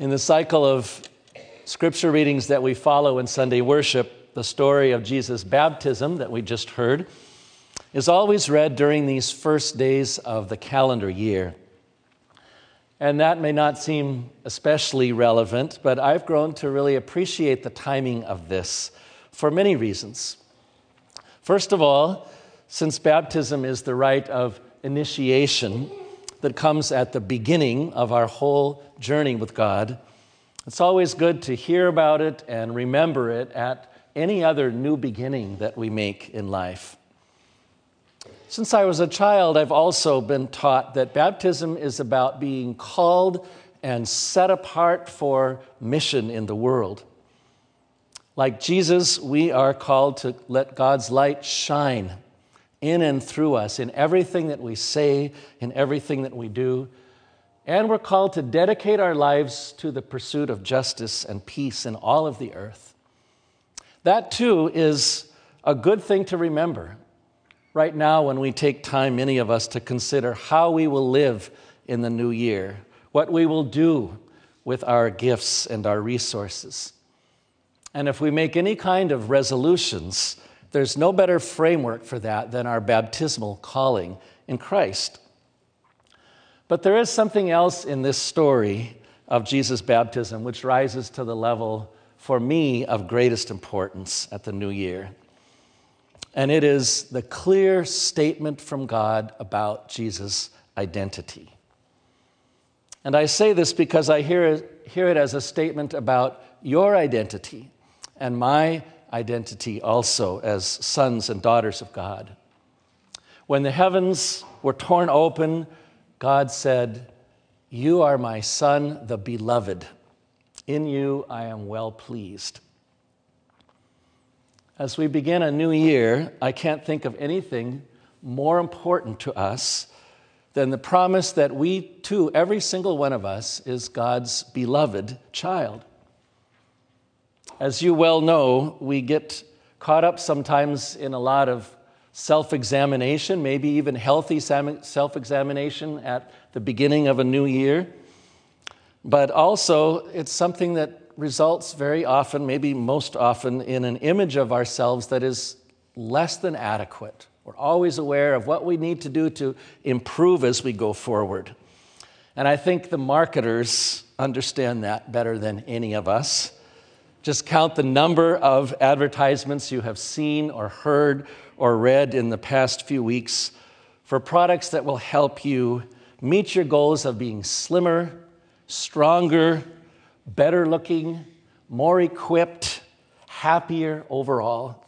In the cycle of scripture readings that we follow in Sunday worship, the story of Jesus' baptism that we just heard is always read during these first days of the calendar year. And that may not seem especially relevant, but I've grown to really appreciate the timing of this for many reasons. First of all, since baptism is the rite of initiation that comes at the beginning of our whole journey with God, it's always good to hear about it and remember it at any other new beginning that we make in life. Since I was a child, I've also been taught that baptism is about being called and set apart for mission in the world. Like Jesus, we are called to let God's light shine in and through us in everything that we say, in everything that we do. And we're called to dedicate our lives to the pursuit of justice and peace in all of the earth. That too is a good thing to remember right now when we take time, many of us, to consider how we will live in the new year, what we will do with our gifts and our resources. And if we make any kind of resolutions, there's no better framework for that than our baptismal calling in Christ. But there is something else in this story of Jesus' baptism which rises to the level, for me, of greatest importance at the new year and it is the clear statement from God about Jesus' identity. And I say this because I hear it, hear it as a statement about your identity and my identity also as sons and daughters of God. When the heavens were torn open, God said, You are my son, the beloved. In you I am well pleased. As we begin a new year, I can't think of anything more important to us than the promise that we too, every single one of us, is God's beloved child. As you well know, we get caught up sometimes in a lot of self examination, maybe even healthy self examination at the beginning of a new year. But also, it's something that results very often, maybe most often, in an image of ourselves that is less than adequate. We're always aware of what we need to do to improve as we go forward. And I think the marketers understand that better than any of us. Just count the number of advertisements you have seen or heard or read in the past few weeks for products that will help you meet your goals of being slimmer, stronger, better looking, more equipped, happier overall.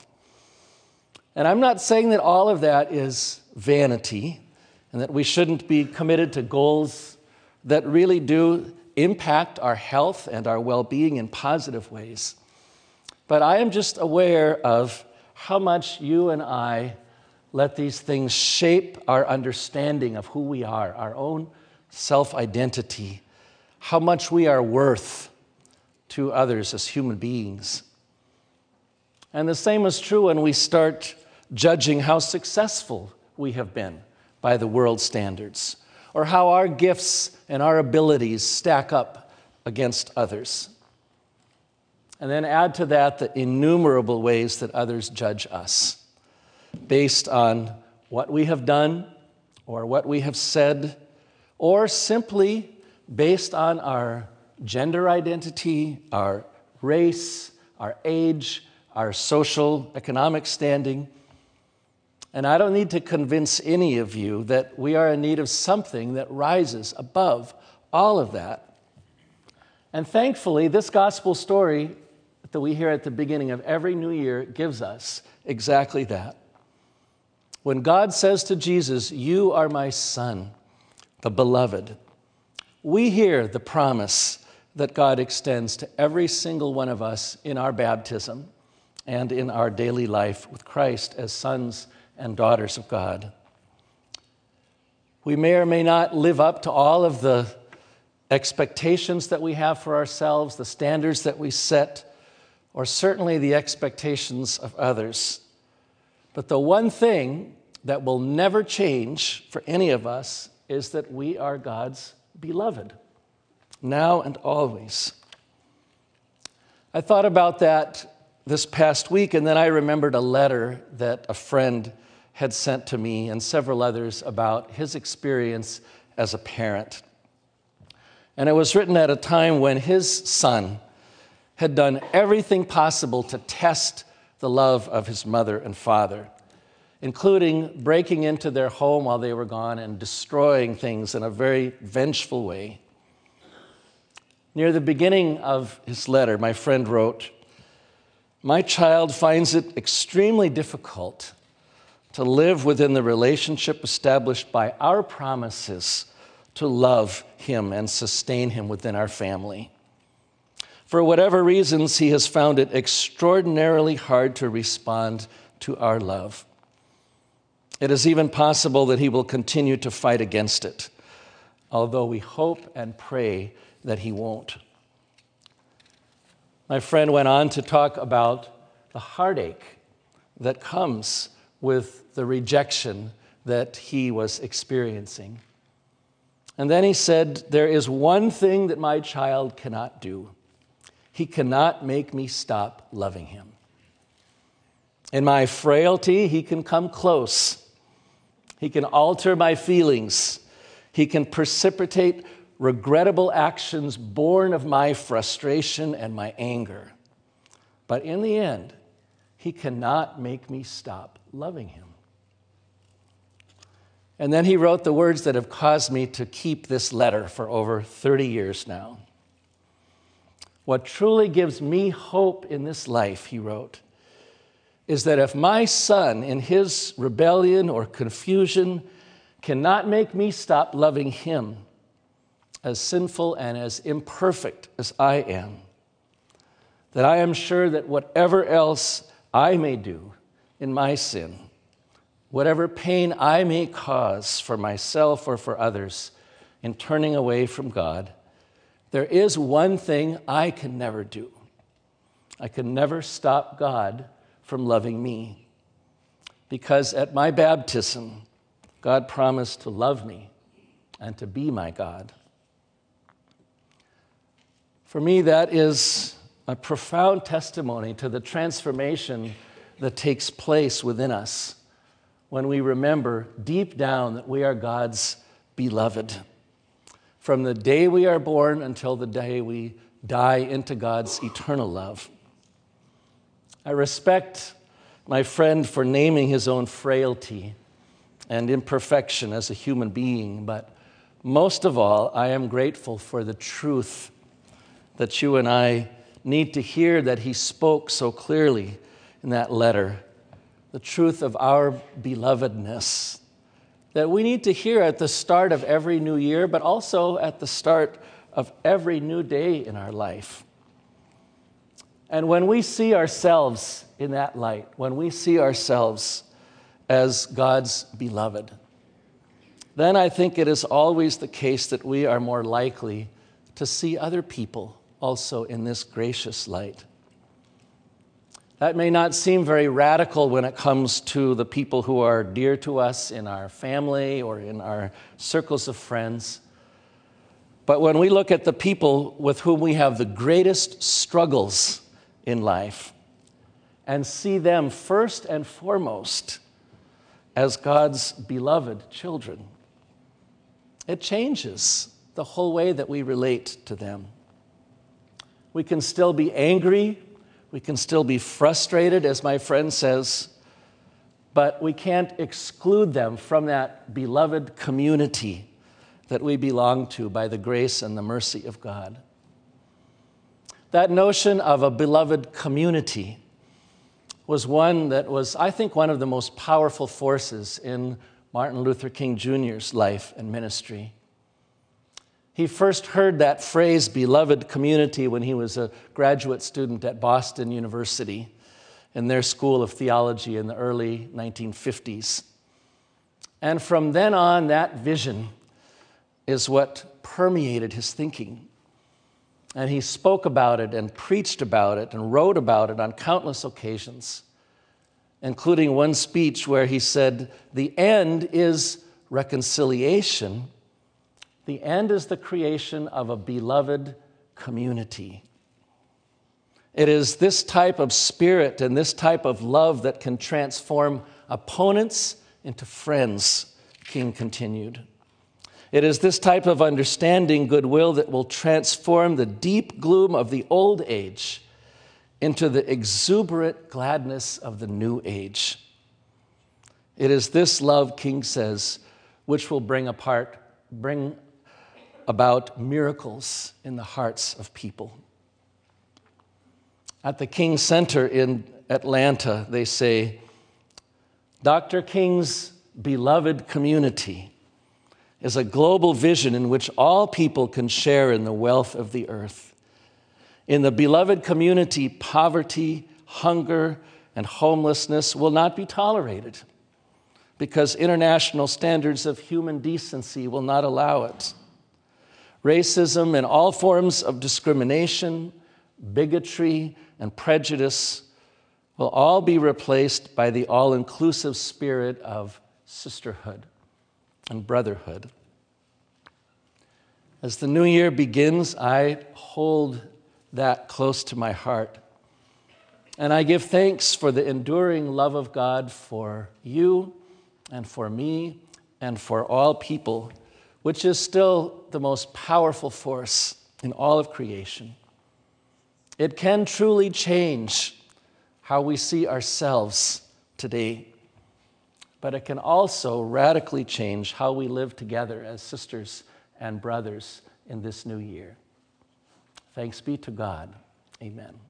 And I'm not saying that all of that is vanity and that we shouldn't be committed to goals that really do impact our health and our well being in positive ways. But I am just aware of how much you and I let these things shape our understanding of who we are, our own self identity, how much we are worth to others as human beings. And the same is true when we start judging how successful we have been by the world standards, or how our gifts and our abilities stack up against others. And then add to that the innumerable ways that others judge us based on what we have done or what we have said, or simply based on our gender identity, our race, our age, our social, economic standing. And I don't need to convince any of you that we are in need of something that rises above all of that. And thankfully, this gospel story that we hear at the beginning of every new year gives us exactly that. When God says to Jesus, You are my son, the beloved, we hear the promise that God extends to every single one of us in our baptism and in our daily life with Christ as sons and daughters of God. We may or may not live up to all of the expectations that we have for ourselves, the standards that we set, or certainly the expectations of others. But the one thing that will never change for any of us is that we are God's beloved. now and always. I thought about that this past week, and then I remembered a letter that a friend had sent to me and several others about his experience as a parent. And it was written at a time when his son had done everything possible to test the love of his mother and father, including breaking into their home while they were gone and destroying things in a very vengeful way. Near the beginning of his letter, my friend wrote, My child finds it extremely difficult to live within the relationship established by our promises to love him and sustain him within our family. For whatever reasons, he has found it extraordinarily hard to respond to our love. It is even possible that he will continue to fight against it, although we hope and pray that he won't. My friend went on to talk about the heartache that comes with the rejection that he was experiencing. And then he said, There is one thing that my child cannot do. He cannot make me stop loving him. In my frailty, he can come close. He can alter my feelings. He can precipitate regrettable actions born of my frustration and my anger. But in the end, he cannot make me stop loving him. And then he wrote the words that have caused me to keep this letter for over 30 years now. What truly gives me hope in this life, he wrote, is that if my son, in his rebellion or confusion, cannot make me stop loving him, as sinful and as imperfect as I am, that I am sure that whatever else I may do in my sin, whatever pain I may cause for myself or for others in turning away from God, there is one thing I can never do. I can never stop God from loving me. Because at my baptism, God promised to love me and to be my God. For me, that is a profound testimony to the transformation that takes place within us when we remember deep down that we are God's beloved from the day we are born until the day we die into God's eternal love. I respect my friend for naming his own frailty and imperfection as a human being, but most of all, I am grateful for the truth that you and I need to hear that he spoke so clearly in that letter the truth of our belovedness, that we need to hear at the start of every new year, but also at the start of every new day in our life. And when we see ourselves in that light, when we see ourselves as God's beloved, then I think it is always the case that we are more likely to see other people also in this gracious light. That may not seem very radical when it comes to the people who are dear to us in our family or in our circles of friends. But when we look at the people with whom we have the greatest struggles in life and see them first and foremost as God's beloved children, it changes the whole way that we relate to them. We can still be angry we can still be frustrated, as my friend says, but we can't exclude them from that beloved community that we belong to by the grace and the mercy of God. That notion of a beloved community was one that was, I think, one of the most powerful forces in Martin Luther King Jr.'s life and ministry. He first heard that phrase, beloved community, when he was a graduate student at Boston University in their School of Theology in the early 1950s. And from then on, that vision is what permeated his thinking. And he spoke about it and preached about it and wrote about it on countless occasions, including one speech where he said, The end is reconciliation The end is the creation of a beloved community. It is this type of spirit and this type of love that can transform opponents into friends, King continued. It is this type of understanding, goodwill, that will transform the deep gloom of the old age into the exuberant gladness of the new age. It is this love, King says, which will bring apart, bring about miracles in the hearts of people. At the King Center in Atlanta, they say, Dr. King's beloved community is a global vision in which all people can share in the wealth of the earth. In the beloved community, poverty, hunger, and homelessness will not be tolerated because international standards of human decency will not allow it. Racism and all forms of discrimination, bigotry, and prejudice will all be replaced by the all inclusive spirit of sisterhood and brotherhood. As the new year begins, I hold that close to my heart. And I give thanks for the enduring love of God for you and for me and for all people, which is still the most powerful force in all of creation. It can truly change how we see ourselves today, but it can also radically change how we live together as sisters and brothers in this new year. Thanks be to God. Amen.